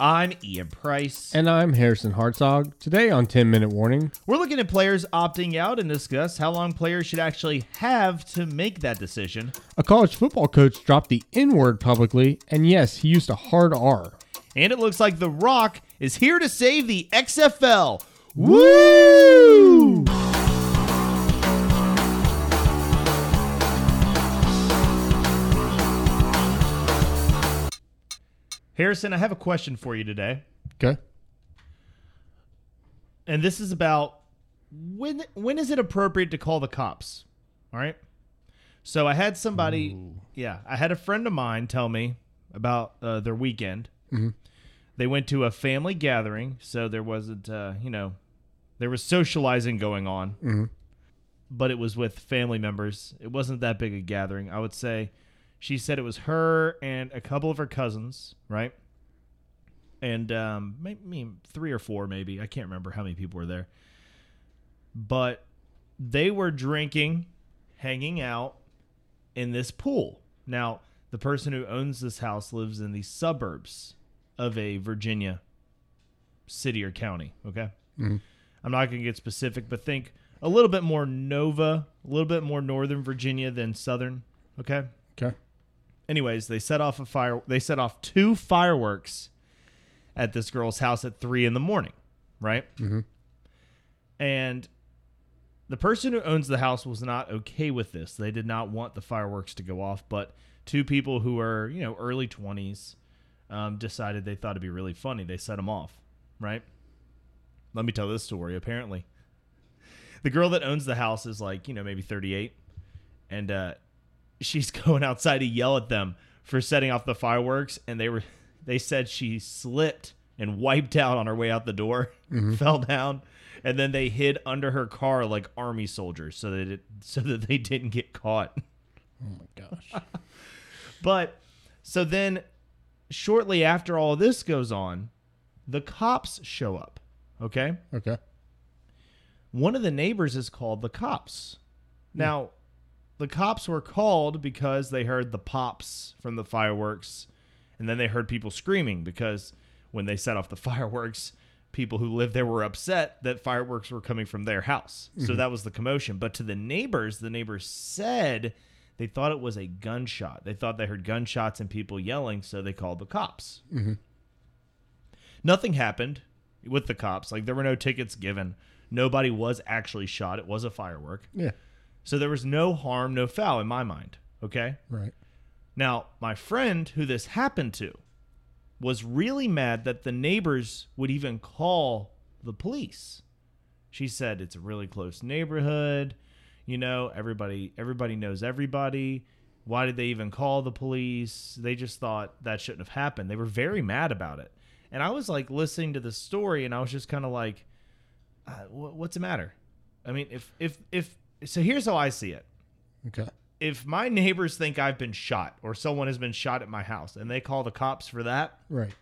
I'm Ian Price. And I'm Harrison Hartzog. Today on 10 Minute Warning, We're looking at players opting out and discuss how long players should actually have to make that decision. a college football coach dropped the N word publicly, and yes, he used a hard R. And it looks like The Rock is here to save the XFL. Woo! Harrison, I have a question for you today. Okay. and this is about when when is it appropriate to call the cops? All right? So i had somebody yeah i had a friend of mine tell me about uh, their weekend. They went to a family gathering so there wasn't uh, you know there was socializing going on. But it was with family members. It wasn't that big a gathering. I would say she said it was her and a couple of her cousins right and um, maybe three or four, maybe I can't remember how many people were there. But they were drinking, hanging out in this pool. Now, the person who owns this house lives in the suburbs of a Virginia city or county. Okay, I'm not going to get specific, but think a little bit more Nova, a little bit more Northern Virginia than Southern. Okay Okay. Anyways, they set off a fire. They set off two fireworks at this girl's house at three in the morning, right? Mm-hmm. And the person who owns the house was not okay with this. They did not want the fireworks to go off, but two people who are you know early twenties um, decided they thought it'd be really funny. They set them off, right? Let me tell this story. Apparently, the girl that owns the house is like you know maybe thirty eight, and uh, she's going outside to yell at them for setting off the fireworks and they were they said she slipped and wiped out on her way out the door mm-hmm. fell down and then they hid under her car like army soldiers so that it so that they didn't get caught Oh my gosh. but so then shortly after all this goes on the cops show up okay okay. one of the neighbors is called the cops. Hmm. Now, the cops were called because they heard the pops from the fireworks, and then they heard people screaming because when they set off the fireworks, people who lived there were upset that fireworks were coming from their house. So mm-hmm. that was the commotion. But to the neighbors, the neighbors said they thought it was a gunshot. They thought they heard gunshots and people yelling, so they called the cops. Mm-hmm. Nothing happened with the cops. Like there were no tickets given. Nobody was actually shot. It was a firework. Yeah. So there was no harm, no foul in my mind. Okay. Right. Now, my friend who this happened to was really mad that the neighbors would even call the police. She said it's a really close neighborhood. You know, everybody everybody knows everybody. Why did they even call the police? They just thought that shouldn't have happened. They were very mad about it. And I was like listening to the story and I was just kind of like uh, wh- what's the matter? I mean, if if if so here's how I see it Okay. if my neighbors think I've been shot or someone has been shot at my house and they call the cops for that, Right.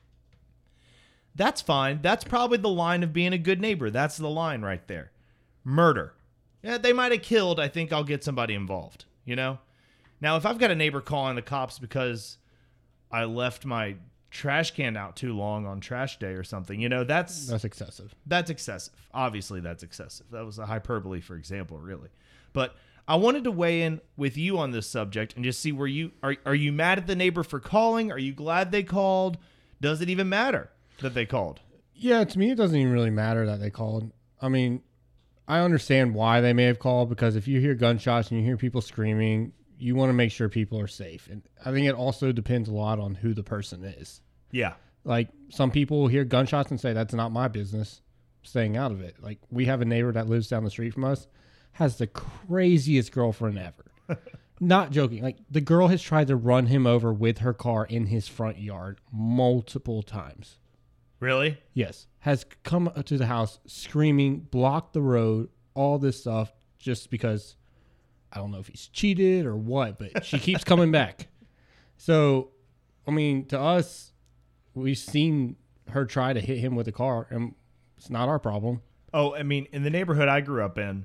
that's fine. That's probably the line of being a good neighbor. That's the line right there. Murder. Yeah, they might have killed. I think I'll get somebody involved, you know? Now, if I've got a neighbor calling the cops because I left my trash can out too long on trash day or something, you know, that's That's excessive. that's excessive. Obviously, that's excessive. That was a hyperbole, for example, really. But I wanted to weigh in with you on this subject and just see where you are. Are you mad at the neighbor for calling? Are you glad they called? Does it even matter that they called? Yeah, to me, it doesn't even really matter that they called. I mean, I understand why they may have called because if you hear gunshots and you hear people screaming, you want to make sure people are safe. And I think it also depends a lot on who the person is. Yeah, Like some people hear gunshots and say, that's not my business, staying out of it. Like we have a neighbor that lives down the street from us, has the craziest girlfriend ever. not joking. Like the girl has tried to run him over with her car in his front yard multiple times. really? Yes, has come to the house screaming, blocked the road, all this stuff, just because I don't know if he's cheated or what, but she keeps coming back. So, I mean, to us, we've seen her try to hit him with a car, and it's not our problem. Oh, I mean, in the neighborhood I grew up in,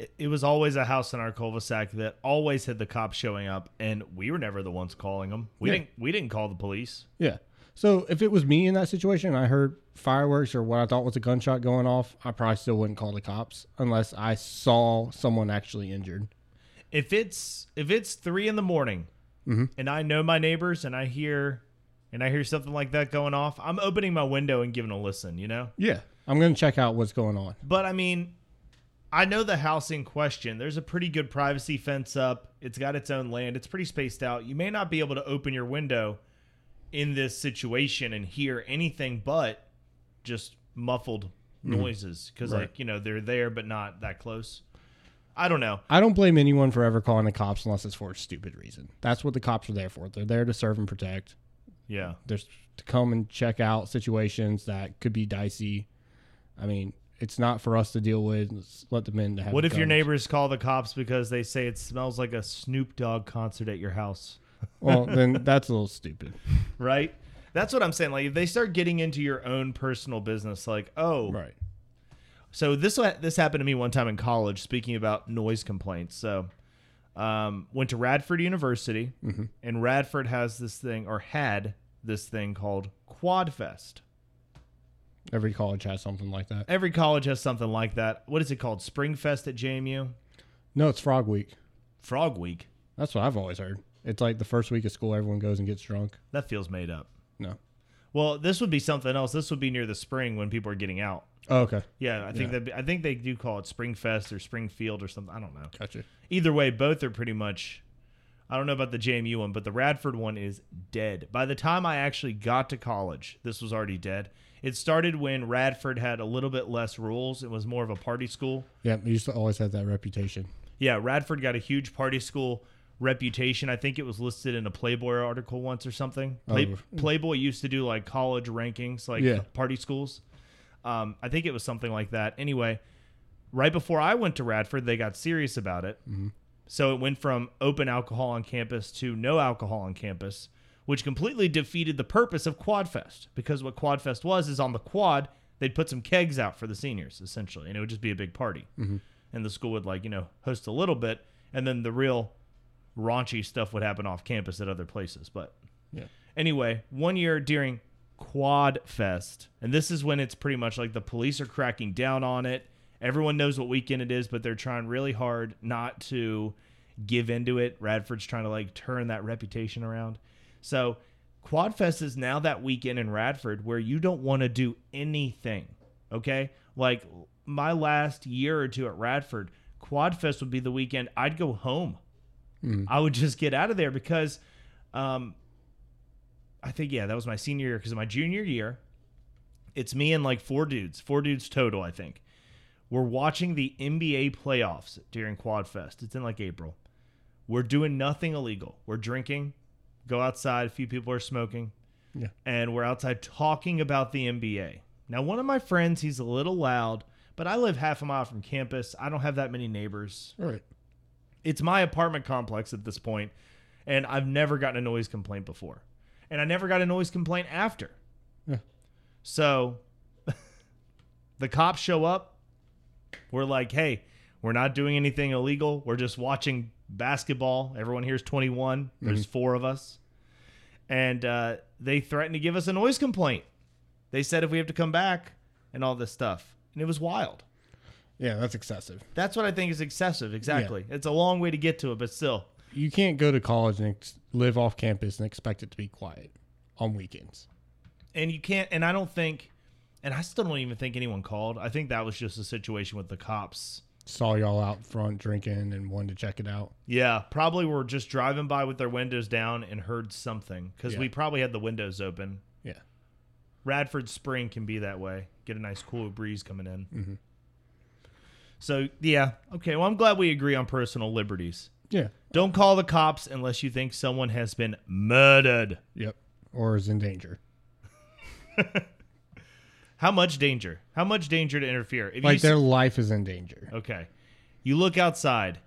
it, it was always a house in our cul-de-sac that always had the cops showing up, and we were never the ones calling them. We Yeah. didn't. We didn't call the police. Yeah. So if it was me in that situation and I heard fireworks or what I thought was a gunshot going off, I probably still wouldn't call the cops unless I saw someone actually injured. If it's if it's three in the morning, Mhm. and I know my neighbors, and I hear, and I hear something like that going off, I'm opening my window and giving a listen. You know. Yeah. I'm going to check out what's going on. But I mean, I know the house in question. There's a pretty good privacy fence up. It's got its own land. It's pretty spaced out. You may not be able to open your window in this situation and hear anything but just muffled hmm. noises because, Right. like, you know, they're there but not that close. I don't know. I don't blame anyone for ever calling the cops unless it's for a stupid reason. That's what the cops are there for. They're there to serve and protect. Yeah. They're to come and check out situations that could be dicey. I mean, it's not for us to deal with. Let's let them in to have What if your neighbors call the cops because they say it smells like a Snoop Dogg concert at your house? Well, then that's a little stupid. Right? That's what I'm saying. Like, if they start getting into your own personal business, like, oh, Right. So this this happened to me one time in college. Speaking about noise complaints, so um, went to Radford University, and Radford has this thing or had this thing called Quad Fest. Every college has something like that. Every college has something like that. What is it called? Spring Fest at JMU, No, it's Frog Week. Frog Week. That's what I've always heard. It's like the first week of school, everyone goes and gets drunk. That feels made up. No. Well, this would be something else. This would be near the spring when people are getting out. Oh, okay. Yeah, I think Yeah. that I think they do call it Spring Fest or Springfield or something. I don't know. Gotcha. either way, both are pretty much. I don't know about the JMU one, but the Radford one is dead. By the time I actually got to college, this was already dead. It started when Radford had a little bit less rules. It was more of a party school. Yeah, used to always have that reputation. Yeah, Radford got a huge party school reputation. I think it was listed in a Playboy article once or something. Play, Oh. Playboy used to do like college rankings, like Yeah. party schools. Um, I think it was something like that. Anyway, right before I went to Radford, they got serious about it. So it went from open alcohol on campus to no alcohol on campus, which completely defeated the purpose of Quadfest. Because what Quadfest was is on the quad, they'd put some kegs out for the seniors, essentially, and it would just be a big party. Mm-hmm. And the school would, like, you know, host a little bit, and then the real raunchy stuff would happen off campus at other places. But Yeah. anyway, one year during Quad Fest, and this is when it's pretty much like the police are cracking down on it. Everyone knows what weekend it is, but they're trying really hard not to give into it. Radford's trying to like turn that reputation around. So Quad Fest is now that weekend in Radford where you don't want to do anything. Okay? Like my last year or two at Radford, Quad Fest would be the weekend I'd go home. I would just get out of there because um, I think yeah, that was my senior year because my junior year, it's me and like four dudes, four dudes total, I think. We're watching the NBA playoffs during Quad Fest. It's in like April. We're doing nothing illegal. We're drinking, go outside, a few people are smoking, Yeah. and we're outside talking about the NBA. Now, one of my friends, he's a little loud, but I live half a mile from campus. I don't have that many neighbors All right. it's my apartment complex at this point, and I've never gotten a noise complaint before, and I never got a noise complaint after. Yeah. So, the cops show up. We're like, "Hey, we're not doing anything illegal. We're just watching basketball. Everyone here's 21. There's four of us, and uh, they threatened to give us a noise complaint. They said if we have to come back and all this stuff, and it was wild. Yeah, that's excessive. That's what I think is excessive. Exactly. It's a long way to get to it, but still. You can't go to college and ex- live off campus and expect it to be quiet on weekends. And you can't, and I don't think, and I still don't even think anyone called. I think that was just a situation with the cops. Saw y'all out front drinking and wanted to check it out. Yeah, probably were just driving by with their windows down and heard something because Yeah. we probably had the windows open. Yeah. Radford Spring can be that way. Get a nice cool breeze coming in. Mm-hmm. So, yeah. Okay. Well, I'm glad we agree on personal liberties. Yeah. Don't call the cops unless you think someone has been murdered. Yep. Or is in danger. How much danger? How much danger to interfere? If Like their life is in danger. Okay. You look outside.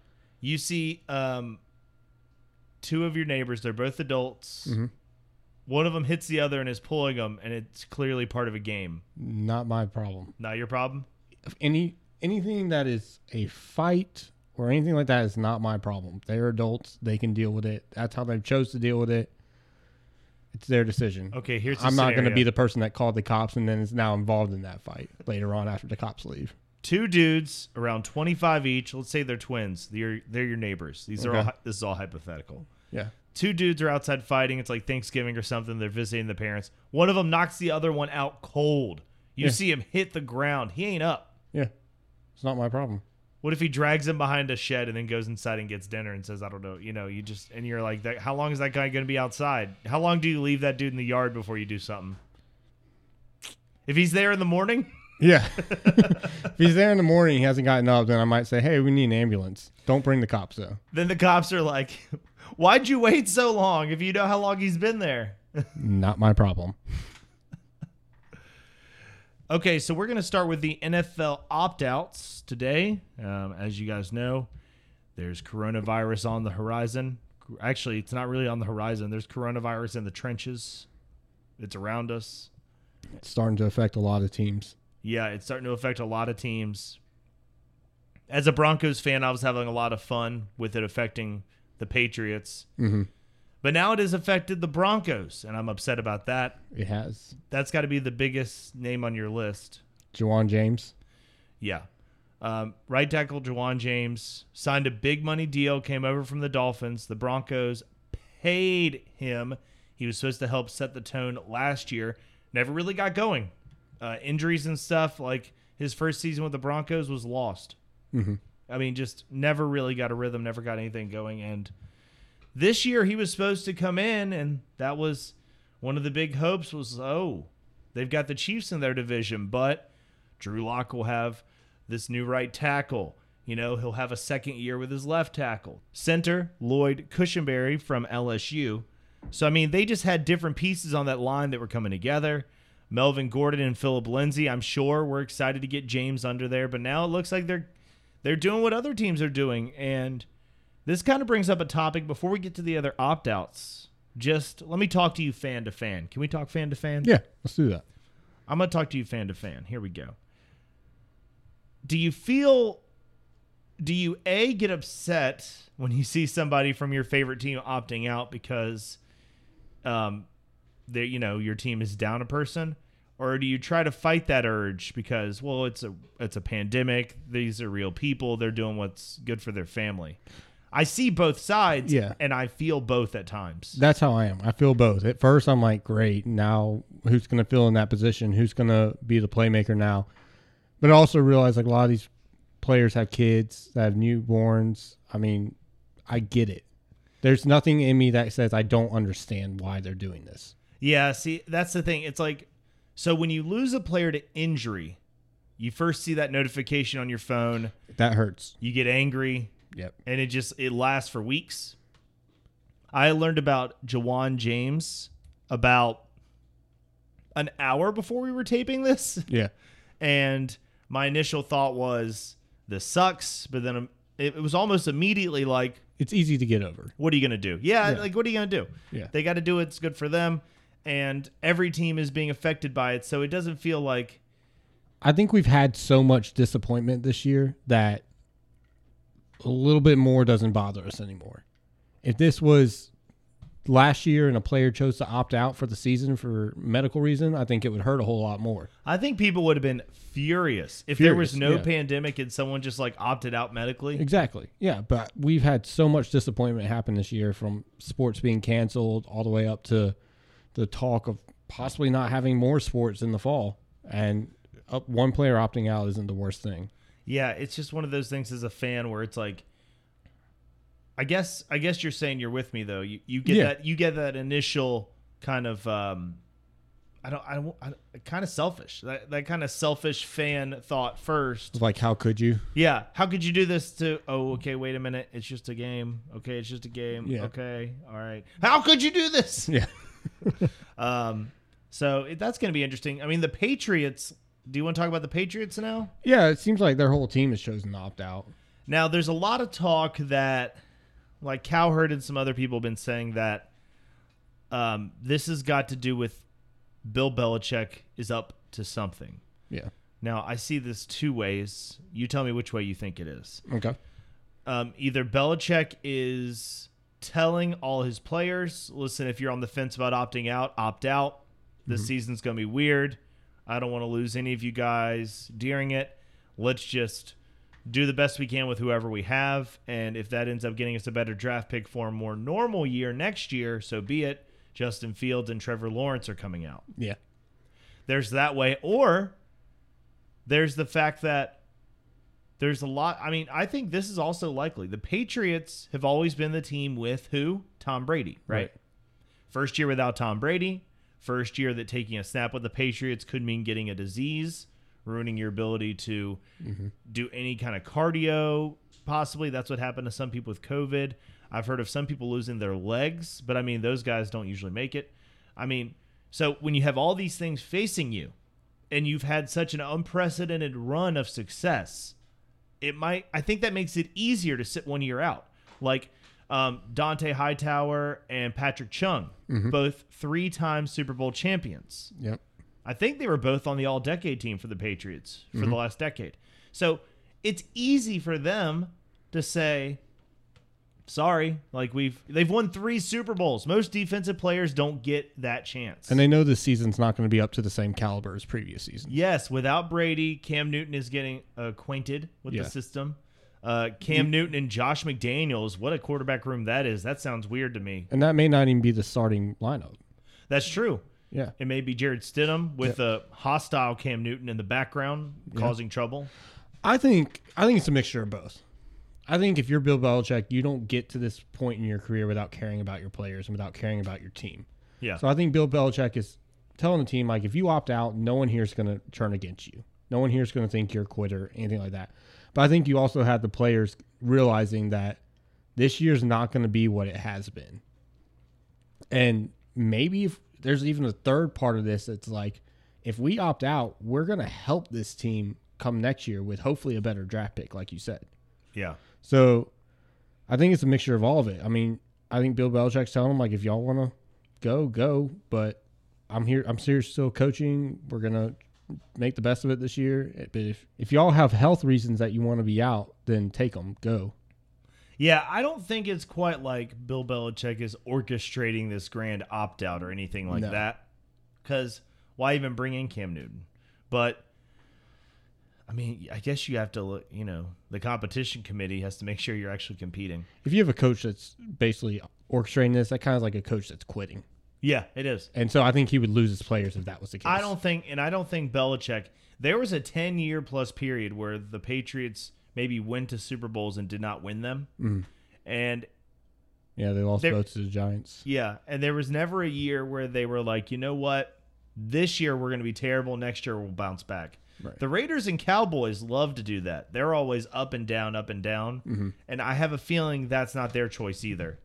You see um, two of your neighbors. They're both adults. Mm-hmm. One of them hits the other and is pulling them, and it's clearly part of a game. Not my problem. Not your problem. If any anything that is a fight or anything like that is not my problem. They're adults. They can deal with it. That's how they chose to deal with it. It's their decision. Okay, here's the I'm not going to scenario. be the person that called the cops and then is now involved in that fight later on after the cops leave. two dudes around 25 each. Let's say they're twins. They're they're your neighbors. These are Okay. all hy- this is all hypothetical. Yeah. Two dudes are outside fighting. It's like Thanksgiving or something. They're visiting the parents. One of them knocks the other one out cold. You Yeah. see him hit the ground. He ain't up. Yeah. It's not my problem. What if he drags him behind a shed and then goes inside and gets dinner and says, "I don't know," you know, you just and you're like, that, "How long is that guy going to be outside? How long do you leave that dude in the yard before you do something?" If he's there in the morning, Yeah. if he's there in the morning, he hasn't gotten up, then I might say, hey, we need an ambulance. Don't bring the cops, though. then the cops are like, "Why'd you wait so long? If you know how long he's been there." Not my problem. Okay, so we're going to start with the NFL opt outs today. Um, as you guys know, there's coronavirus on the horizon. Actually, it's not really on the horizon. There's coronavirus in the trenches, it's around us. It's starting to affect a lot of teams. Yeah, it's starting to affect a lot of teams. As a Broncos fan, I was having a lot of fun with it affecting the Patriots. Mm-hmm. But now it has affected the Broncos, and I'm upset about that. It has. That's got to be the biggest name on your list. Ja'Wuan James. Yeah. Um, right tackle Ja'Wuan James signed a big money deal, came over from the Dolphins. The Broncos paid him. He was supposed to help set the tone last year. Never really got going. Uh, injuries and stuff, like his first season with the Broncos was lost. Mm-hmm. I mean, just never really got a rhythm, never got anything going. And this year he was supposed to come in, and that was one of the big hopes was, oh, they've got the Chiefs in their division, but Drew Lock will have this new right tackle. You know, he'll have a second year with his left tackle. Center, Lloyd Cushenberry from LSU. So, I mean, they just had different pieces on that line that were coming together. Melvin Gordon and Philip Lindsay, I'm sure, we're excited to get James under there, but now it looks like they're they're doing what other teams are doing. And this kind of brings up a topic before we get to the other opt outs. Just let me talk to you fan to fan. Can we talk fan to fan? Yeah, let's do that. I'm going to talk to you fan to fan. Here we go. Do you feel, do you A, get upset when you see somebody from your favorite team opting out because, um, they you know, your team is down a person? Or do you try to fight that urge because, well, it's a it's a pandemic. These are real people. They're doing what's good for their family. I see both sides, Yeah. and I feel both at times. That's how I am. I feel both. At first, I'm like, great. Now, who's going to fill in that position? Who's going to be the playmaker now? But I also realize like a lot of these players have kids that have newborns. I mean, I get it. There's nothing in me that says I don't understand why they're doing this. Yeah, see, that's the thing. It's like, so when you lose a player to injury, you first see that notification on your phone, That hurts. you get angry, Yep. and it just it lasts for weeks. I learned about Ja'Wuan James about an hour before we were taping this, Yeah. and my initial thought was this sucks, but then um, it, it was almost immediately like, It's easy to get over. what are you gonna do? Yeah, Yeah. like what are you gonna do? Yeah. They got to do it's good for them, and every team is being affected by it, so it doesn't feel like I think we've had so much disappointment this year that a little bit more doesn't bother us anymore. If this was last year and a player chose to opt out for the season for medical reason, I think it would hurt a whole lot more. I think people would have been furious if there was no yeah. pandemic and someone just like opted out medically. Exactly. Yeah, but we've had so much disappointment happen this year from sports being canceled all the way up to the talk of possibly not having more sports in the fall. And uh, one player opting out isn't the worst thing. Yeah, it's just one of those things as a fan where it's like I guess I guess you're saying you're with me though. You you get Yeah. that you get that initial kind of um I don't I don't I, kind of selfish. That that kind of selfish fan thought first. Like, how could you? Yeah, how could you do this to Oh, okay, wait a minute. It's just a game. Okay, it's just a game. Yeah. Okay. All right. How could you do this? Yeah. Um so it, that's going to be interesting. I mean, the Patriots, do you want to talk about the Patriots now? Yeah, it seems like their whole team has chosen to opt out. Now, there's a lot of talk that, like Cowherd and some other people have been saying that um, this has got to do with Bill Belichick is up to something. Yeah. Now, I see this two ways. You tell me which way you think it is. Okay. Um, either Belichick is telling all his players, listen, if you're on the fence about opting out, opt out. This Mm-hmm. season's going to be weird. I don't want to lose any of you guys during it. Let's just do the best we can with whoever we have. And if that ends up getting us a better draft pick for a more normal year next year, so be it. Justin Fields and Trevor Lawrence are coming out. Yeah. There's that way. Or there's the fact that there's a lot. I mean, I think this is also likely. The Patriots have always been the team with who? Tom Brady, right? Right. First year without Tom Brady. First year that taking a snap with the Patriots could mean getting a disease, ruining your ability to mm-hmm. do any kind of cardio. Possibly that's what happened to some people with COVID. I've heard of some people losing their legs, but I mean, those guys don't usually make it. I mean, so when you have all these things facing you and you've had such an unprecedented run of success, it might, I think that makes it easier to sit one year out. Like um, Dont'a Hightower and Patrick Chung, both three time Super Bowl champions. Yep. I think they were both on the all decade team for the Patriots for the last decade. So it's easy for them to say, sorry, like we've they've won three Super Bowls. Most defensive players don't get that chance. And they know this season's not going to be up to the same caliber as previous seasons. yes, without Brady, Cam Newton is getting acquainted with Yeah. the system. Uh, Cam Newton and Josh McDaniels, what a quarterback room that is. That sounds weird to me. And that may not even be the starting lineup. That's true. Yeah. It may be Jarrett Stidham with a hostile Cam Newton in the background causing trouble. I think I think it's a mixture of both. I think if you're Bill Belichick, you don't get to this point in your career without caring about your players and without caring about your team. Yeah. So I think Bill Belichick is telling the team like if you opt out, no one here is going to turn against you. No one here is going to think you're a quitter, anything like that. But I think you also have the players realizing that this year's not going to be what it has been. And maybe if there's even a third part of this that's like if we opt out, we're going to help this team come next year with hopefully a better draft pick like you said. yeah. So I think it's a mixture of all of it. I mean, I think Bill Belichick's telling them like, if y'all want to go, go. But I'm here. I'm serious still coaching. We're gonna make the best of it this year. But if if y'all have health reasons that you want to be out, then take them. Go. Yeah, I don't think it's quite like Bill Belichick is orchestrating this grand opt out or anything like No. that. Because why even bring in Cam Newton? But I mean, I guess you have to look. You know, the competition committee has to make sure you're actually competing. If you have a coach that's basically orchestrating this, that kind of like a coach that's quitting. Yeah, it is. And so I think he would lose his players if that was the case. I don't think, and I don't think Belichick. There was a ten year plus period where the Patriots maybe went to Super Bowls and did not win them, and Yeah, they lost They're- both to the Giants. Yeah, and there was never a year where they were like, you know what, this year we're going to be terrible. Next year we'll bounce back. Right. The Raiders and Cowboys love to do that. They're always up and down, up and down, Mm-hmm. and I have a feeling that's not their choice either.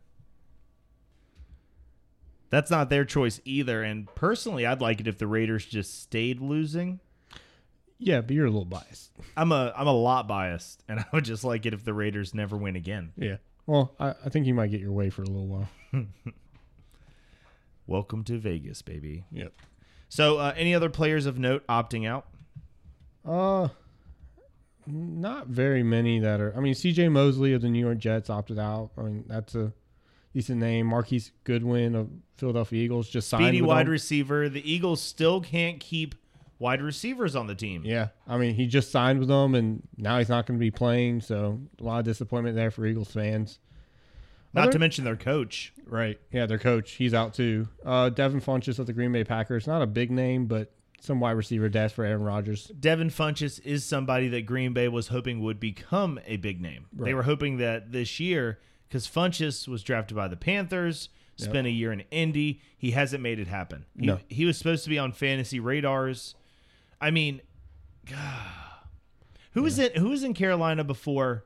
That's not their choice either. And personally, I'd like it if the Raiders just stayed losing. Yeah, but you're a little biased. I'm a I'm a lot biased, and I would just like it if the Raiders never win again. Yeah. Well, I, I think you might get your way for a little while. Welcome to Vegas, baby. Yep. So, uh, any other players of note opting out? Uh, not very many that are. I mean, C.J. Mosley of the New York Jets opted out. I mean, that's a decent name. Marquise Goodwin of Philadelphia Eagles just signed Speedy wide them. receiver. The Eagles still can't keep wide receivers on the team. Yeah, I mean, he just signed with them, and now he's not going to be playing. So a lot of disappointment there for Eagles fans. Not Other- to mention their coach. Right. Yeah, their coach, he's out too. Uh, Devin Funchess of the Green Bay Packers, not a big name, but some wide receiver depth for Aaron Rodgers. Devin Funchess is somebody that Green Bay was hoping would become a big name. They were hoping that this year, because Funchess was drafted by the Panthers, spent a year in Indy, he hasn't made it happen. He, No. he was supposed to be on fantasy radars. I mean, who was in who was in Carolina before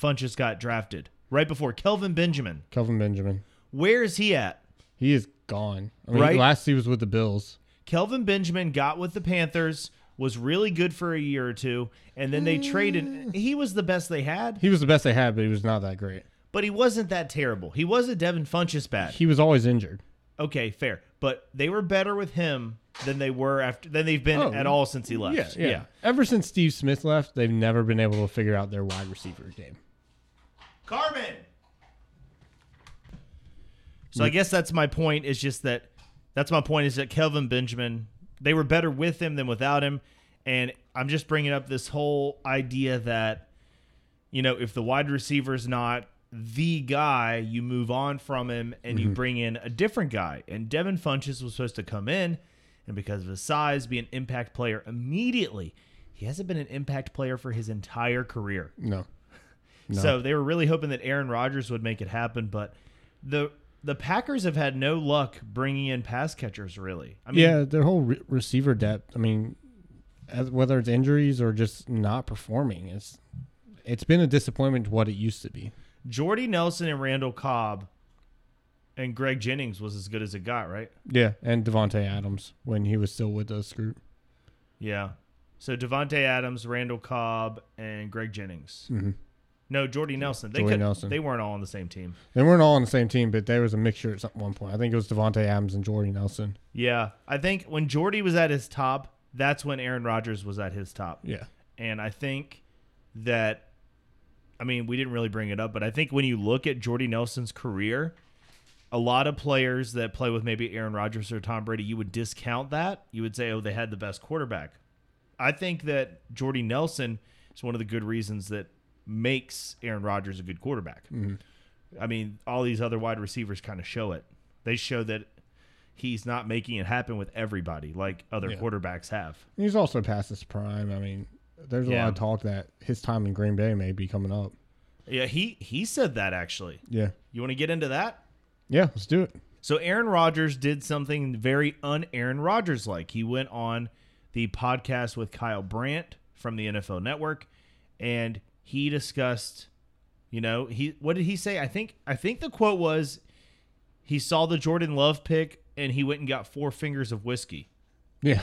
Funchess got drafted? Right before Kelvin Benjamin. Kelvin Benjamin, Where is he at? he is gone. I mean, Right. last he was with the Bills. Kelvin Benjamin got with the Panthers, was really good for a year or two, and then they traded. Mm. He was the best they had, He was the best they had, but he was not that great. But he wasn't that terrible. He wasn't Devin Funchess bad. He was always injured. Okay, fair, but they were better with him than they were after than they've been Oh, at all since he left. Yeah, yeah. Ever since Steve Smith left, they've never been able to figure out their wide receiver game. Carmen. So I guess that's my point. Is just that that's my point. Is that Kelvin Benjamin they were better with him than without him, and I'm just bringing up this whole idea that you know if the wide receiver's not the guy, you move on from him and you mm-hmm. bring in a different guy. And Devin Funchess was supposed to come in, and because of his size, be an impact player immediately. He hasn't been an impact player for his entire career. No. No. So they were really hoping that Aaron Rodgers would make it happen, but the the Packers have had no luck bringing in pass catchers. Really, I mean, yeah, their whole re- receiver depth. I mean, as, whether it's injuries or just not performing, it's it's been a disappointment to what it used to be. Jordy Nelson and Randall Cobb and Greg Jennings was as good as it got, right? Yeah, and Davante Adams when he was still with us group. Yeah. So Davante Adams, Randall Cobb, and Greg Jennings. Mm-hmm. No, Jordy Nelson. They Jordy could, Nelson. They weren't all on the same team. They weren't all on the same team, but there was a mixture at some one point. I think it was Davante Adams and Jordy Nelson. Yeah, I think when Jordy was at his top, that's when Aaron Rodgers was at his top. Yeah, And I think that, I mean, we didn't really bring it up, but I think when you look at Jordy Nelson's career, a lot of players that play with maybe Aaron Rodgers or Tom Brady, you would discount that. You would say, oh, they had the best quarterback. I think that Jordy Nelson is one of the good reasons that makes Aaron Rodgers a good quarterback. Mm-hmm. I mean, all these other wide receivers kind of show it. They show that he's not making it happen with everybody like other Yeah. quarterbacks have. he's also past his prime. I mean, there's a Yeah. lot of talk that his time in Green Bay may be coming up. Yeah, he he said that actually. Yeah, You want to get into that? yeah, let's do it. So Aaron Rodgers did something very un-Aaron Rodgers like. He went on the podcast with Kyle Brandt from the NFL Network, and he discussed, you know, he what did he say? I think I think the quote was, he saw the Jordan Love pick and he went and got four fingers of whiskey. Yeah,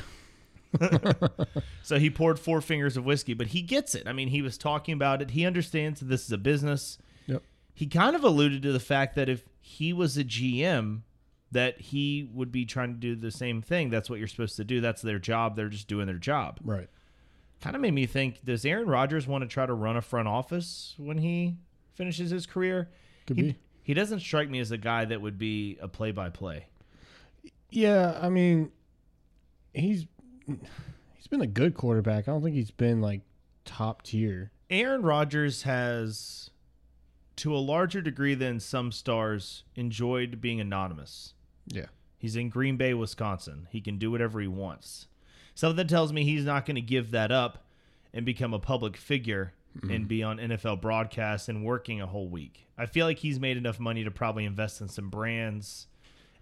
So he poured four fingers of whiskey, but he gets it. I mean, he was talking about it. He understands that this is a business. yep, he kind of alluded to the fact that if he was a GM, that he would be trying to do the same thing. That's what you're supposed to do. That's their job. They're just doing their job. right. Kind of made me think: Does Aaron Rodgers want to try to run a front office when he finishes his career? Could he, be. He doesn't strike me as a guy that would be a play-by-play. Yeah, I mean, he's he's been a good quarterback. I don't think he's been like top tier. Aaron Rodgers has, to a larger degree than some stars, enjoyed being anonymous. Yeah, He's in Green Bay, Wisconsin. He can do whatever he wants. Something tells me he's not going to give that up and become a public figure and mm-hmm. be on NFL broadcasts and working a whole week. I feel like he's made enough money to probably invest in some brands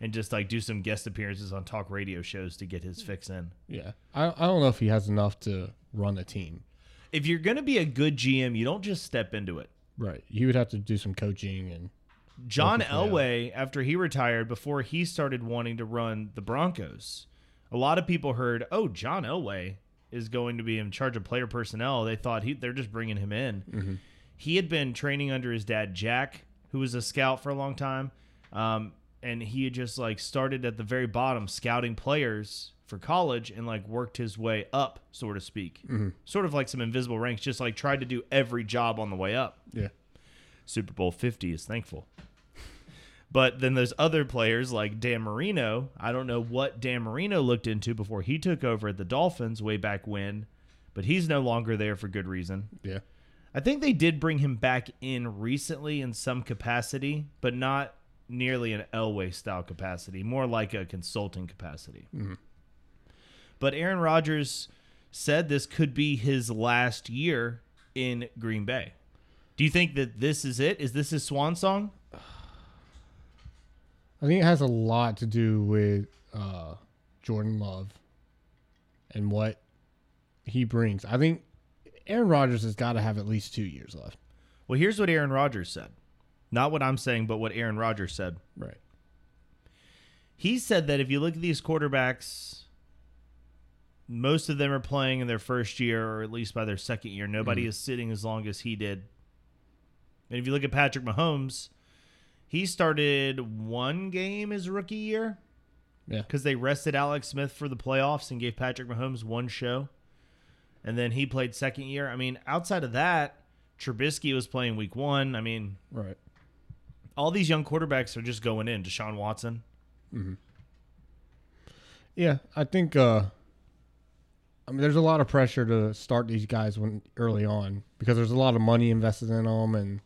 and just like do some guest appearances on talk radio shows to get his fix in. yeah. I I don't know if he has enough to run a team. If you're going to be a good GM, you don't just step into it. Right. He would have to do some coaching and John Working for him. Elway, after he retired, before he started wanting to run the Broncos, a lot of people heard, "Oh, John Elway is going to be in charge of player personnel." They thought he, they're just bringing him in. He had been training under his dad Jack, who was a scout for a long time, um, and he had just like started at the very bottom, scouting players for college, and like worked his way up, so to speak, mm-hmm. sort of like some invisible ranks, just like tried to do every job on the way up. yeah. Super Bowl 50 is thankful. But then there's other players like Dan Marino. I don't know what Dan Marino looked into before he took over at the Dolphins way back when, but he's no longer there for good reason. Yeah. I think they did bring him back in recently in some capacity, but not nearly an Elway style capacity, more like a consulting capacity. But Aaron Rodgers said this could be his last year in Green Bay. Do you think that this is it? Is this his swan song? I think it has a lot to do with uh, Jordan Love and what he brings. I think Aaron Rodgers has got to have at least two years left. Well, here's what Aaron Rodgers said. Not what I'm saying, but what Aaron Rodgers said. Right. He said that if you look at these quarterbacks, most of them are playing in their first year or at least by their second year. Nobody mm-hmm. is sitting as long as he did. And if you look at Patrick Mahomes, he started one game his rookie year Yeah. because they rested Alex Smith for the playoffs and gave Patrick Mahomes one show. And then he played second year. I mean, outside of that, Trubisky was playing week one. I mean, Right. All these young quarterbacks are just going in. Deshaun Watson. Yeah, I think. uh I mean, there's a lot of pressure to start these guys when early on because there's a lot of money invested in them, and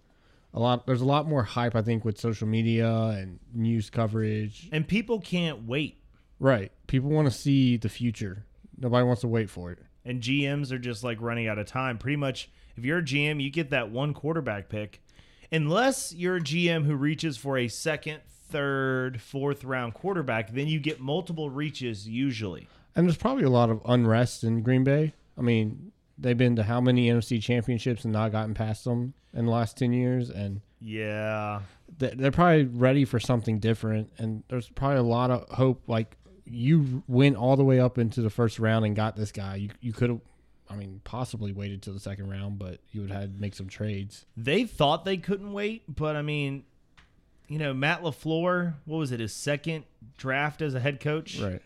a lot. There's a lot more hype, I think, with social media and news coverage. And people can't wait. Right, people want to see the future. Nobody wants to wait for it. And GMs are just like running out of time. Pretty much, if you're a GM, you get that one quarterback pick. Unless you're a GM who reaches for a second, third, fourth round quarterback, then you get multiple reaches usually. And there's probably a lot of unrest in Green Bay. I mean, they've been to how many NFC championships and not gotten past them in the last 10 years? And Yeah. they're probably ready for something different. And there's probably a lot of hope. Like, you went all the way up into the first round and got this guy. You, you could have, I mean, possibly waited till the second round, but you would have had to make some trades. They thought they couldn't wait, but I mean, you know, Matt LaFleur, what was it, his second draft as a head coach? Right.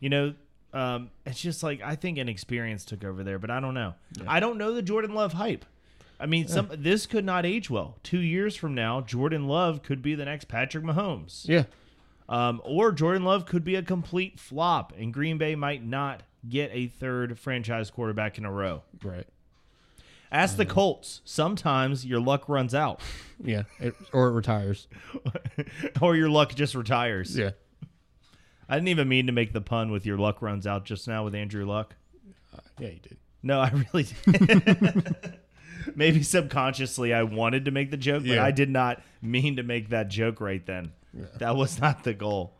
You know, um, it's just like I think inexperience took over there, but I don't know. I don't know the Jordan Love hype. I mean, some this could not age well. Two years from now, Jordan Love could be the next Patrick Mahomes, Yeah. um, or Jordan Love could be a complete flop, and Green Bay might not get a third franchise quarterback in a row. Right. Ask the Colts. Sometimes your luck runs out, Yeah. It, or it retires. or your luck just retires. Yeah. I didn't even mean to make the pun with your luck runs out just now with Andrew Luck. Uh, yeah, you did. No, I really did. Maybe subconsciously I wanted to make the joke, but Yeah. I did not mean to make that joke right then. That was not the goal.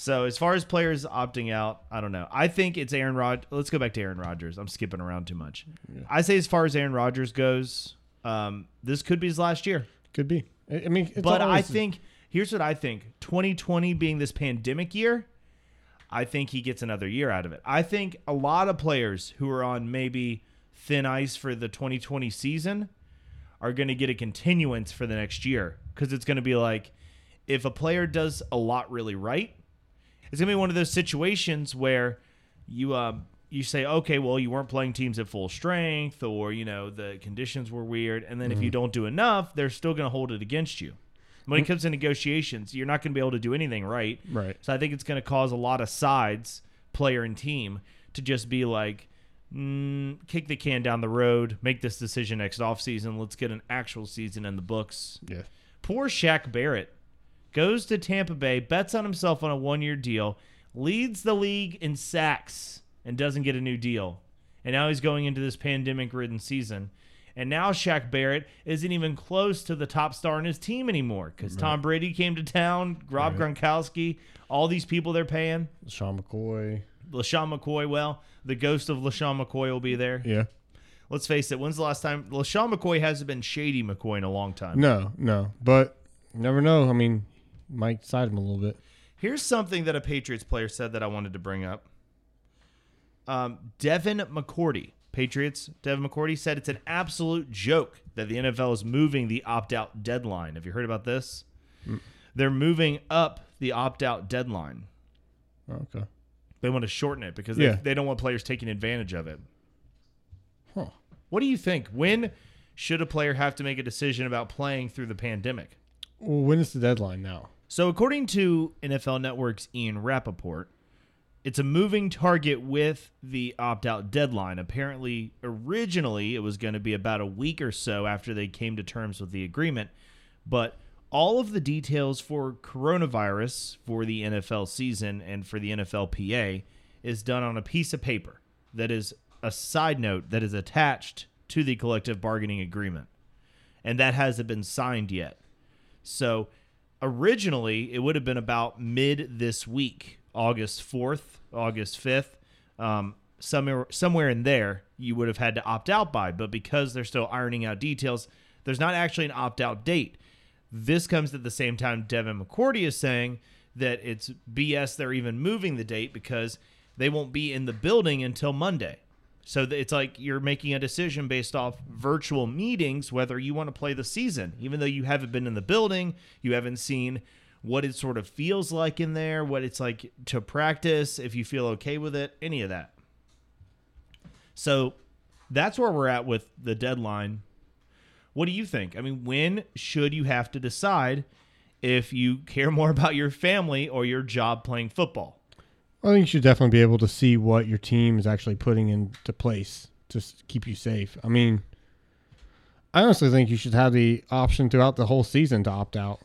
So as far as players opting out, I don't know. I think it's Aaron Rod. Let's go back to Aaron Rodgers. I'm skipping around too much. I say as far as Aaron Rodgers goes, um, this could be his last year. Could be. I mean, it's but I think here's what I think: 2020 being this pandemic year, I think he gets another year out of it. I think a lot of players who are on maybe thin ice for the 2020 season are going to get a continuance for the next year because it's going to be like if a player does a lot really right, it's going to be one of those situations where you um you say okay well you weren't playing teams at full strength or you know the conditions were weird. And then if you don't do enough they're still going to hold it against you. When it comes to negotiations you're not going to be able to do anything right. Right. so i think it's going to cause a lot of sides player and team to just be like mm, kick the can down the road make this decision next offseason let's get an actual season in the books. Yeah. Poor Shaq Barrett goes to Tampa Bay, bets on himself on a one year deal, leads the league in sacks, and doesn't get a new deal. And now he's going into this pandemic ridden season. And now Shaq Barrett isn't even close to the top star in his team anymore because Tom Brady came to town, Rob Gronkowski, all these people they're paying. Sean McCoy. LeSean McCoy, well, the ghost of LeSean McCoy will be there. Yeah. Let's face it, when's the last time LeSean McCoy hasn't been shady McCoy in a long time? No, no. But never know. I mean, might side him a little bit. Here's something that a Patriots player said that I wanted to bring up. Um, Devin McCourty, Patriots, Devin McCourty said it's an absolute joke that the NFL is moving the opt out deadline. Have you heard about this? They're moving up the opt out deadline. Okay. They want to shorten it because Yeah. they, they don't want players taking advantage of it. Huh. What do you think? When should a player have to make a decision about playing through the pandemic? Well, when is the deadline now? So, according to NFL Network's Ian Rapoport, it's a moving target with the opt out deadline. Apparently, originally it was going to be about a week or so after they came to terms with the agreement, but all of the details for coronavirus for the NFL season and for the NFLPA is done on a piece of paper that is a side note that is attached to the collective bargaining agreement. And that hasn't been signed yet. So originally, it would have been about mid this week, August 4th, August 5th, um, somewhere, somewhere in there, you would have had to opt out by. But because they're still ironing out details, there's not actually an opt out date. This comes at the same time Devin McCourty is saying that it's BS they're even moving the date because they won't be in the building until Monday. So it's like you're making a decision based off virtual meetings whether you want to play the season, even though you haven't been in the building, you haven't seen what it sort of feels like in there, what it's like to practice, if you feel okay with it, any of that. So that's where we're at with the deadline. What do you think? I mean, when should you have to decide if you care more about your family or your job playing football? I think you should definitely be able to see what your team is actually putting into place to keep you safe. I mean, I honestly think you should have the option throughout the whole season to opt out.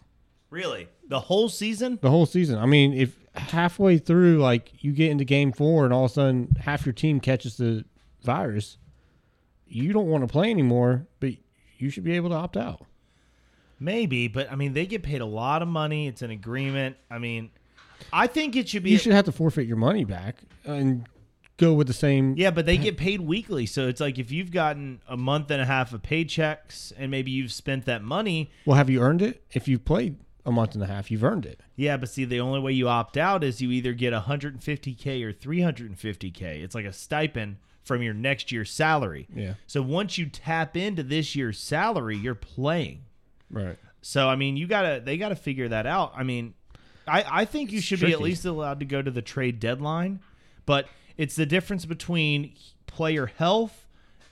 Really? The whole season? The whole season. I mean, if halfway through, like you get into game four and all of a sudden half your team catches the virus, you don't want to play anymore, but you should be able to opt out. Maybe, but I mean, they get paid a lot of money. It's an agreement. I mean, I think it should be. You should have to forfeit your money back and go with the same. yeah, but they get paid weekly. So it's like if you've gotten a month and a half of paychecks and maybe you've spent that money. Well, have you earned it? If you've played a month and a half, you've earned it. Yeah, but see, the only way you opt out is you either get 150K or 350K. It's like a stipend from your next year's salary. Yeah. So once you tap into this year's salary, you're playing. Right. So I mean, you gotta they gotta figure that out. I mean, I I think you should be at least allowed to go to the trade deadline, but it's the difference between player health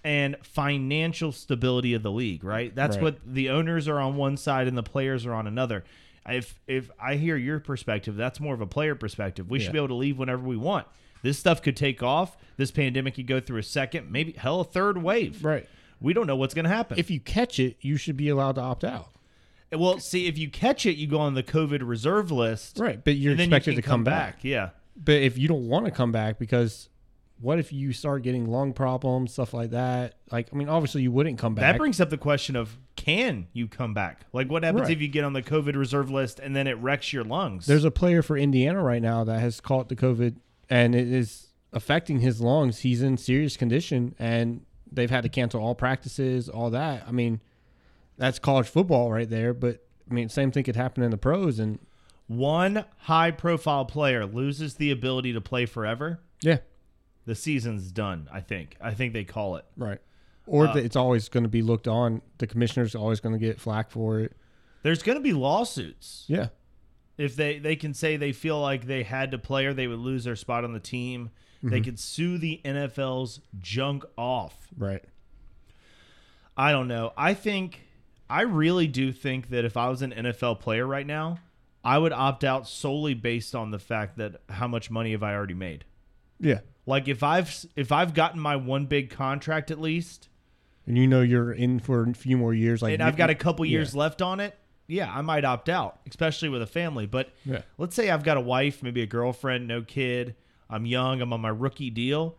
and financial stability of the league, right? That's Right. what the owners are on one side and the players are on another. If if I hear your perspective, that's more of a player perspective. We Yeah. should be able to leave whenever we want. This stuff could take off. This pandemic could go through a second, maybe hell, a third wave. Right. We don't know what's going to happen. If you catch it, you should be allowed to opt out. Well, see, if you catch it, you go on the COVID reserve list. Right. But you're you expected can to come back. Yeah. But if you don't want to come back because what if you start getting lung problems, stuff like that? Like, I mean, obviously you wouldn't come back. That brings up the question of can you come back? Like, what happens Right. if you get on the COVID reserve list and then it wrecks your lungs? There's a player for Indiana right now that has caught the COVID and it is affecting his lungs. He's in serious condition and they've had to cancel all practices, all that. I mean, that's college football right there. But I mean, same thing could happen in the pros. And one high profile player loses the ability to play forever. yeah, The season's done, I think. I think they call it. right. Or Uh, that it's always going to be looked on. The commissioner's always going to get flack for it. There's going to be lawsuits. Yeah. If they, they can say they feel like they had to play or they would lose their spot on the team, they Mm-hmm. could sue the NFL's junk off. Right. I don't know. I think I really do think that if I was an NFL player right now, I would opt out solely based on the fact that how much money have I already made. Yeah. Like if I've if I've gotten my one big contract at least, And you know you're in for a few more years. Like and I've got a couple yeah. years left on it, yeah, I might opt out, especially with a family. But Yeah. let's say I've got a wife, maybe a girlfriend, no kid. I'm young. I'm on my rookie deal.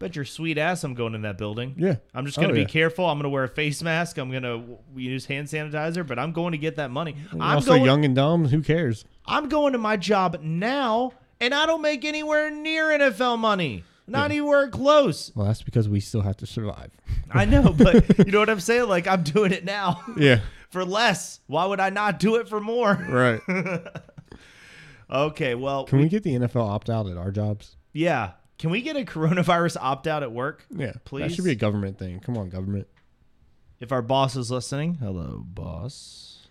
Bet your sweet ass I'm going in that building. Yeah. I'm just gonna Oh, be yeah. careful. I'm gonna wear a face mask. I'm gonna use hand sanitizer, but I'm going to get that money. You're I'm also going. young and dumb. Who cares? I'm going to my job now, and I don't make anywhere near NFL money. Not anywhere close. Well, that's because we still have to survive. I know, but you know what I'm saying? Like I'm doing it now Yeah. for less. Why would I not do it for more? Right. Okay, well, Can we get the NFL opt out at our jobs? yeah. Can we get a coronavirus opt out at work? Yeah. Please. That should be a government thing. Come on, government. If our boss is listening, hello, boss.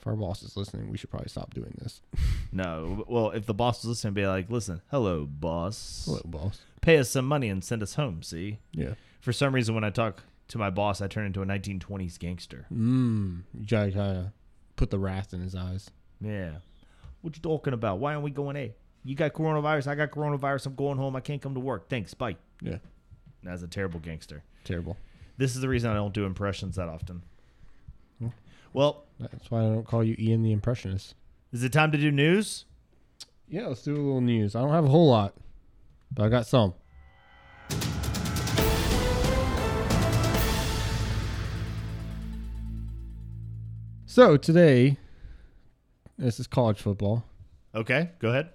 If our boss is listening, we should probably stop doing this. No, well, if the boss is listening, be like, listen, hello, boss. Hello, boss. Pay us some money and send us home. See, Yeah. for some reason, when I talk to my boss, I turn into a 1920s gangster. Mmm. You gotta, gotta put the wrath in his eyes. Yeah. What you talking about? Why aren't we going? A? You got coronavirus. I got coronavirus. I'm going home. I can't come to work. Thanks. Bye. Yeah. That's a terrible gangster. Terrible. This is the reason I don't do impressions that often. Hmm. Well, That's why I don't call you Ian the Impressionist. is it time to do news? Yeah, let's do a little news. I don't have a whole lot, but I got some. So today, this is college football. Okay, go ahead.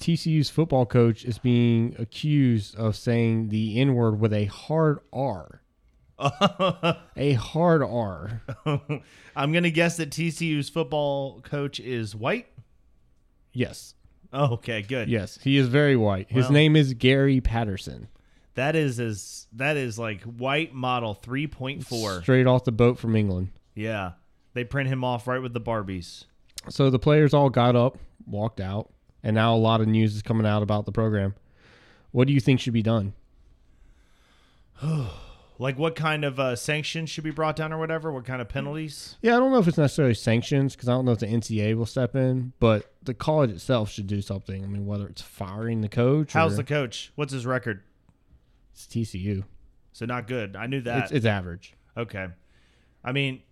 TCU's football coach is being accused of saying the N word with a hard R. A hard R. I'm gonna guess that TCU's football coach is white. Yes. Oh, okay, good. Yes. He is very white. His Well- name is Gary Patterson. That is as that is like white model 3.4. Straight off the boat from England. Yeah, they print him off right with the Barbies. So the players all got up, walked out, and now a lot of news is coming out about the program. What do you think should be done? Like what kind of uh, sanctions should be brought down or whatever? What kind of penalties? Yeah, I don't know if it's necessarily sanctions because I don't know if the NCAA will step in, but the college itself should do something. I mean, whether it's firing the coach How's the coach? What's his record? it's TCU. So not good. I knew that. It's, it's average. okay. I mean,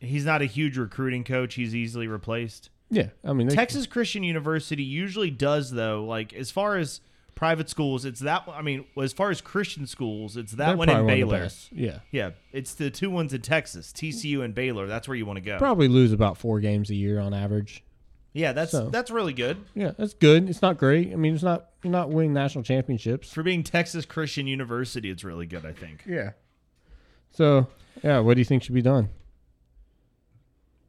he's not a huge recruiting coach. He's easily replaced. Yeah, I mean, they, Texas Christian University usually does though. Like as far as private schools, it's that. I mean, as far as Christian schools, it's that they're one in probably of the Baylor. best. Yeah, Yeah, it's the two ones in Texas, TCU and Baylor. That's where you want to go. probably lose about four games a year on average. Yeah, that's So. that's really good Yeah, that's good. It's not great. I mean, it's not you're not winning national championships. for being Texas Christian University. It's really good, I think. Yeah. So yeah, what do you think should be done?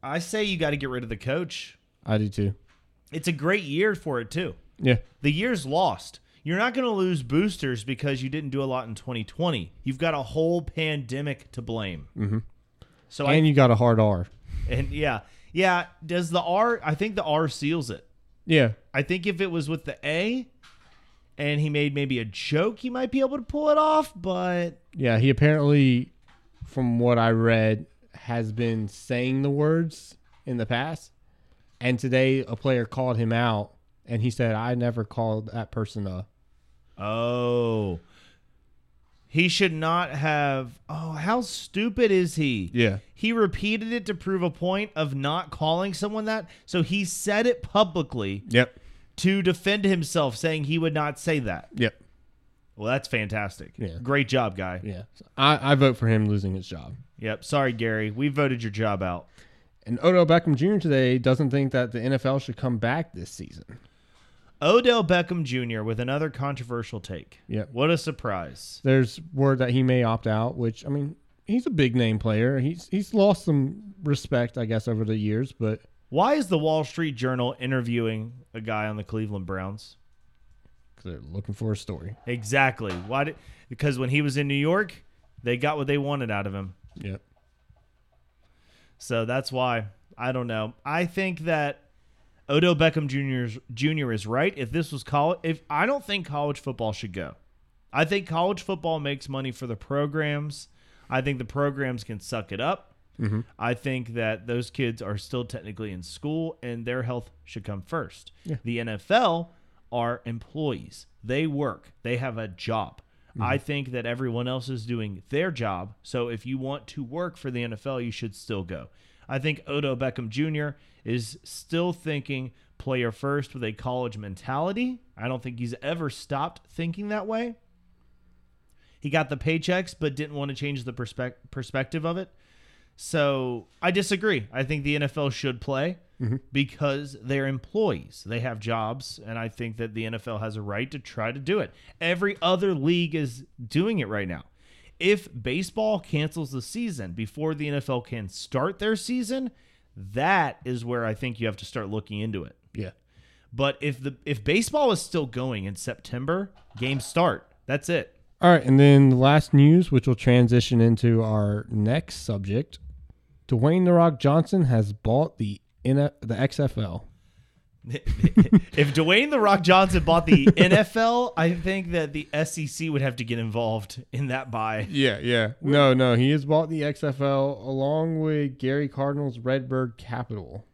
I say you got to get rid of the coach. I do too. It's a great year for it too. Yeah, The year's lost. You're not going to lose boosters because you didn't do a lot in 2020. You've got a whole pandemic to blame. Mm-hmm. So I and you got a hard R. and yeah, yeah. Does the R? I think the R seals it. Yeah, I think if it was with the A, and he made maybe a joke, he might be able to pull it off. But yeah. He apparently, from what I read, has been saying the words in the past, and today a player called him out, and he said, "I never called that person a." oh, he should not have. Oh, how stupid is he? Yeah. He repeated it to prove a point of not calling someone that. So he said it publicly Yep. to defend himself, saying he would not say that. Yep. Well, that's fantastic. Yeah. Great job, guy. Yeah. I, I vote for him losing his job. Yep. Sorry, Gary. We voted your job out. And Odell Beckham Jr. today doesn't think that the NFL should come back this season. Odell Beckham Jr. with another controversial take. Yep. What a surprise. There's word that he may opt out, which I mean, he's a big name player. He's he's lost some respect, I guess, over the years, but Why is the Wall Street Journal interviewing a guy on the Cleveland Browns? 'cause they're looking for a story. Exactly. Why did because when he was in New York, they got what they wanted out of him. Yep. So that's why I don't know. I think that Odell Beckham Jr. Jr. is right. If this was college, if I don't think college football should go, I think college football makes money for the programs. I think the programs can suck it up. Mm-hmm. I think that those kids are still technically in school and their health should come first. Yeah. The NFL are employees. They work. They have a job. I mm-hmm. think that everyone else is doing their job. So if you want to work for the NFL, you should still go. I think Odell Beckham Jr. is still thinking player first with a college mentality. I don't think he's ever stopped thinking that way. He got the paychecks, but didn't want to change the perspec- perspective of it. So I disagree. I think the NFL should play mm-hmm. because they're employees. They have jobs, and I think that the NFL has a right to try to do it. Every other league is doing it right now. If baseball cancels the season before the NFL can start their season, that is where I think you have to start looking into it. Yeah. But if the if baseball is still going in September, games start. That's it. All right, and then the last news, which will transition into our next subject. Dwayne the Rock Johnson has bought the in the XFL. if Dwayne the Rock Johnson bought the NFL, I think that the SEC would have to get involved in that buy. Yeah, yeah. No, no, he has bought the XFL along with Gerry Cardinale's Redbird Capital.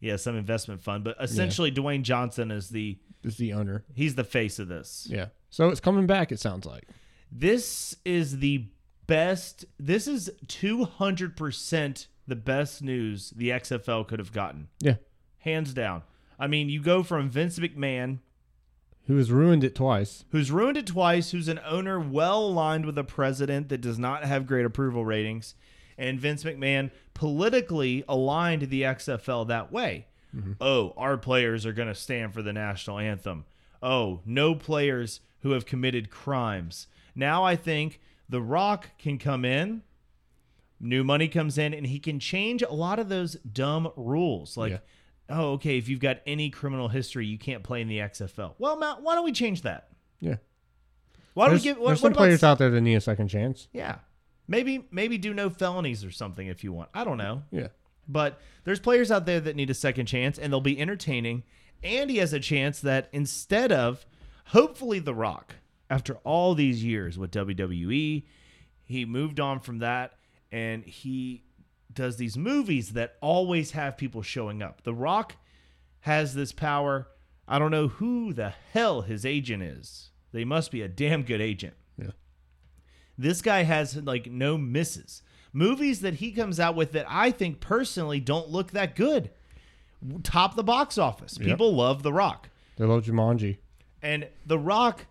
Yeah, some investment fund, but essentially Dwayne Johnson is the Is the owner. he's the face of this. Yeah. So it's coming back. It sounds like. This is the best. This is 200% the best news the XFL could have gotten. Yeah. Hands down. I mean, you go from Vince McMahon, Who has ruined it twice? who's ruined it twice, who's an owner well aligned with a president that does not have great approval ratings, and Vince McMahon politically aligned the XFL that way. Mm-hmm. Oh, our players are going to stand for the national anthem. Oh, no players who have committed crimes. Now I think The Rock can come in, new money comes in, and he can change a lot of those dumb rules. Like, Yeah. oh, okay, if you've got any criminal history, you can't play in the XFL. Well, Matt, why don't we change that? Yeah. Why don't There's, we give? What, there's what some about players out there that need a second chance. Yeah, maybe maybe do no felonies or something if you want. I don't know, Yeah. but there's players out there that need a second chance, and they'll be entertaining. And he has a chance that instead of hopefully The Rock, after all these years with WWE, He moved on from that and he does these movies that always have people showing up. The Rock has this power. I don't know who the hell his agent is. They must be a damn good agent. Yeah. This guy has like no misses. Movies that he comes out with that I think personally don't look that good. Top the box office. Yep. People love The Rock. They love Jumanji. And The Rock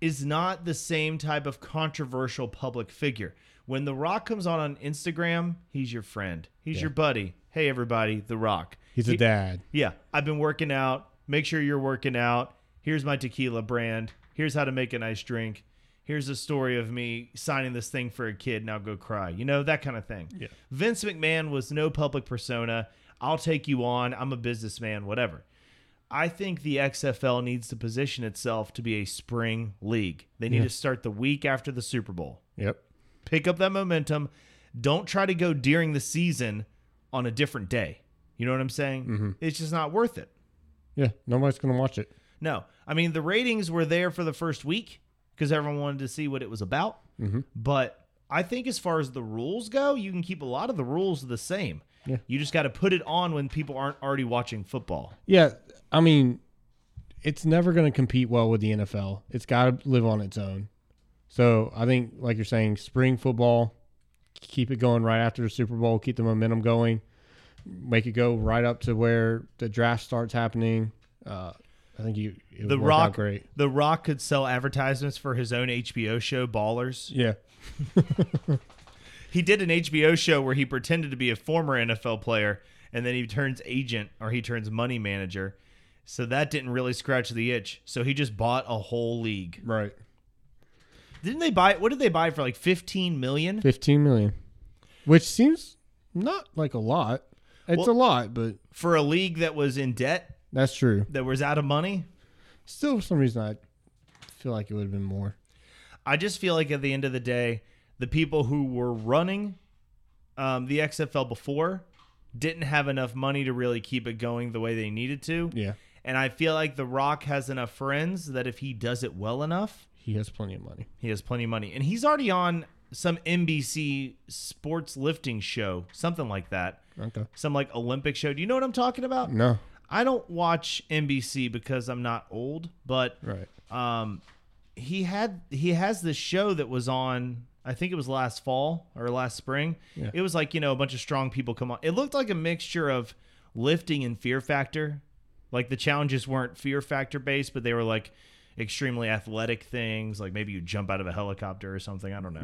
is not the same type of controversial public figure. When The Rock comes on on Instagram, he's your friend. He's Yeah. your buddy. Hey everybody, The Rock. He's a dad. yeah, I've been working out. Make sure you're working out. Here's my tequila brand. Here's how to make a nice drink. Here's a story of me signing this thing for a kid. Now go cry. You know, that kind of thing. Yeah. Vince McMahon was no public persona. I'll take you on. I'm a businessman, whatever. I think the XFL needs to position itself to be a spring league. They need Yeah. to start the week after the Super Bowl. Yep. Pick up that momentum. Don't try to go during the season on a different day. You know what I'm saying? Mm-hmm. It's just not worth it. Yeah. Nobody's gonna watch it. No, I mean the ratings were there for the first week because everyone wanted to see what it was about. Mhm. But I think as far as the rules go, you can keep a lot of the rules the same. Yeah. You just got to put it on when people aren't already watching football. Yeah. I mean, it's never gonna compete well with the NFL. It's got to live on its own. So I think, like you're saying, spring football, keep it going right after the Super Bowl, keep the momentum going, make it go right up to where the draft starts happening. Uh, I think you it would The Rock, great. The Rock could sell advertisements for his own HBO show, Ballers. Yeah. He did an HBO show where he pretended to be a former NFL player, and then he turns agent or he turns money manager. So that didn't really scratch the itch. So he just bought a whole league. Right. Didn't they buy? What did they buy for? Like fifteen million? Fifteen million, which seems not like a lot. It's Well- a lot, but for a league that was in debt, that's true. that was out of money. Still, for some reason, I feel like it would have been more. I just feel like at the end of the day, the people who were running um, the XFL before didn't have enough money to really keep it going the way they needed to. Yeah, And I feel like The Rock has enough friends that if he does it well enough, he has plenty of money. he has plenty of money. And he's already on some NBC sports lifting show, something like that. Okay. Some like Olympic show. Do you know what I'm talking about? No. I don't watch NBC because I'm not old, but Right. um he had he has this show that was on I think it was last fall or last spring. Yeah. It was like, you know, a bunch of strong people come on. It looked like a mixture of lifting and fear factor. Like the challenges weren't fear factor based, but they were like extremely athletic things, like maybe you jump out of a helicopter or something, I don't know.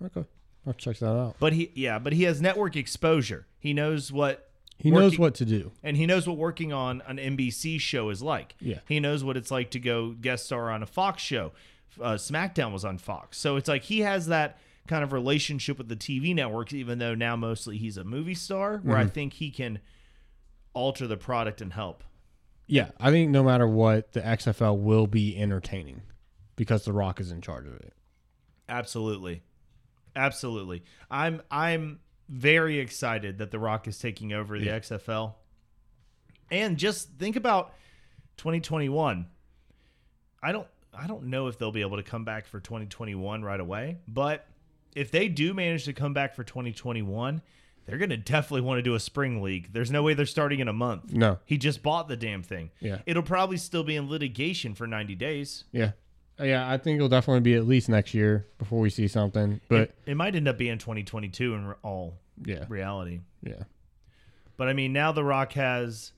Yeah. Okay. I'll check that out. But he yeah, but he has network exposure. He knows what He knows what to do. and he knows what working on an NBC show is like. Yeah. He knows what it's like to go guest star on a Fox show. Uh, SmackDown was on Fox. So it's like he has that kind of relationship with the TV networks, even though now mostly he's a movie star, where Mm-hmm. I think he can alter the product and help. Yeah, I think no matter what, the XFL will be entertaining because The Rock is in charge of it. Absolutely. Absolutely. I'm I'm very excited that The Rock is taking over the Yeah. XFL. And just think about 2021. I don't I don't know if they'll be able to come back for 2021 right away, but if they do manage to come back for 2021, they're going to definitely want to do a spring league. There's no way they're starting in a month. No. He just bought the damn thing. Yeah. It'll probably still be in litigation for 90 days. Yeah. Uh, Yeah, I think it'll definitely be at least next year before we see something. But it, it might end up being 2022 in all yeah, reality. yeah, But I mean, now The Rock has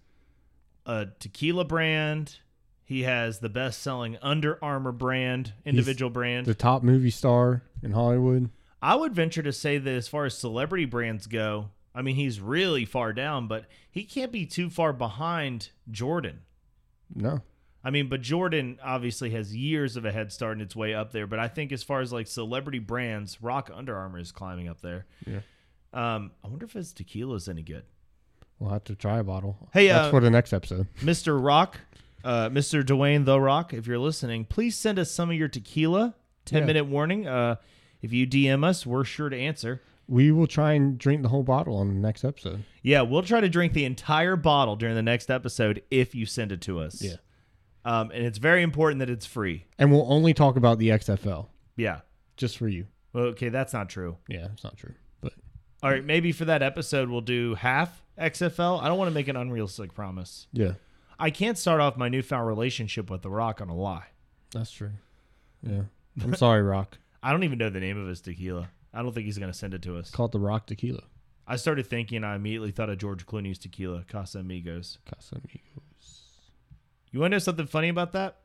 a tequila brand. He has the best selling Under Armour brand, individual brand. the top movie star in Hollywood. I would venture to say that as far as celebrity brands go, I mean, he's really far down, but he can't be too far behind Jordan. No, I mean, but Jordan obviously has years of a head start and its way up there. But I think as far as like celebrity brands, Rock Under Armour is climbing up there. Yeah. Um, I wonder if his tequila is any good. we'll have to try a bottle. Hey, that's uh, for the next episode. Mr. Rock, uh, Mr. Dwayne The Rock, if you're listening, please send us some of your tequila. 10 Yeah. minute warning. Uh, if you DM us, we're sure to answer. We will try and drink the whole bottle on the next episode. Yeah, we'll try to drink the entire bottle during the next episode if you send it to us. Yeah. Um, and it's very important that it's free. And we'll only talk about the XFL Yeah. just for you. Well, okay, that's not true. Yeah, it's not true. But All right, maybe for that episode we'll do half XFL. I don't want to make an unrealistic promise. yeah, I can't start off my newfound relationship with The Rock on a lie. that's true. Yeah. I'm sorry, Rock. I don't even know the name of his tequila. I don't think he's going to send it to us. It's called the Rock Tequila. I started thinking, I immediately thought of George Clooney's tequila, Casa Amigos. Casamigos. You want to know something funny about that?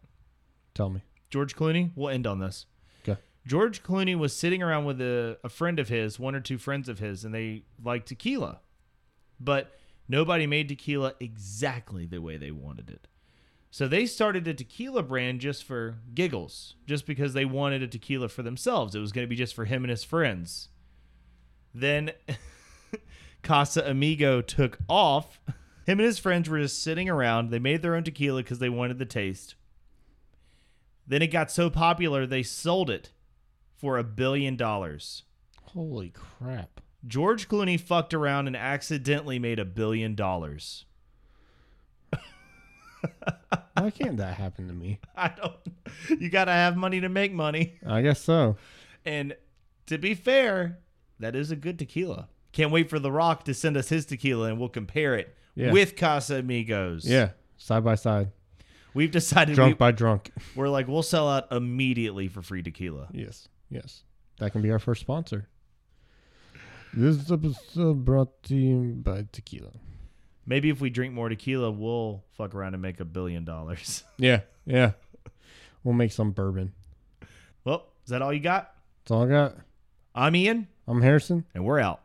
Tell me. George Clooney? We'll end on this. Okay. George Clooney was sitting around with a, a friend of his, one or two friends of his, and they liked tequila. But nobody made tequila exactly the way they wanted it. So they started a tequila brand just for giggles, just because they wanted a tequila for themselves. It was going to be just for him and his friends. Then Casa Amigo took off. Him and his friends were just sitting around. They made their own tequila because they wanted the taste. Then it got so popular they sold it for a billion dollars. Holy crap. George Clooney fucked around and accidentally made a billion dollars. Why can't that happen to me? I don't. You gotta have money to make money. I guess so. And to be fair, that is a good tequila. Can't wait for The Rock to send us his tequila and we'll compare it Yeah. with Casa Amigos. Yeah. Side by side. We've decided Drunk we, by drunk. we're like we'll sell out immediately for free tequila. Yes. Yes. That can be our first sponsor. This episode brought to you by tequila. Maybe if we drink more tequila, we'll fuck around and make a billion dollars. Yeah. Yeah. We'll make some bourbon. well, is that all you got? That's all I got. I'm Ian, I'm Harrison. and we're out.